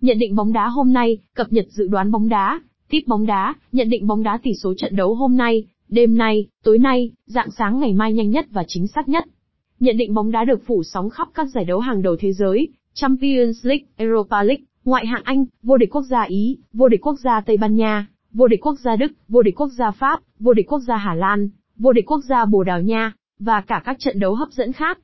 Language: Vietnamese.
Nhận định bóng đá hôm nay, cập nhật dự đoán bóng đá, tiếp bóng đá, nhận định bóng đá tỷ số trận đấu hôm nay, đêm nay, tối nay, dạng sáng ngày mai nhanh nhất và chính xác nhất. Nhận định bóng đá được phủ sóng khắp các giải đấu hàng đầu thế giới, Champions League, Europa League, ngoại hạng Anh, vô địch quốc gia Ý, vô địch quốc gia Tây Ban Nha, vô địch quốc gia Đức, vô địch quốc gia Pháp, vô địch quốc gia Hà Lan, vô địch quốc gia Bồ Đào Nha, và cả các trận đấu hấp dẫn khác.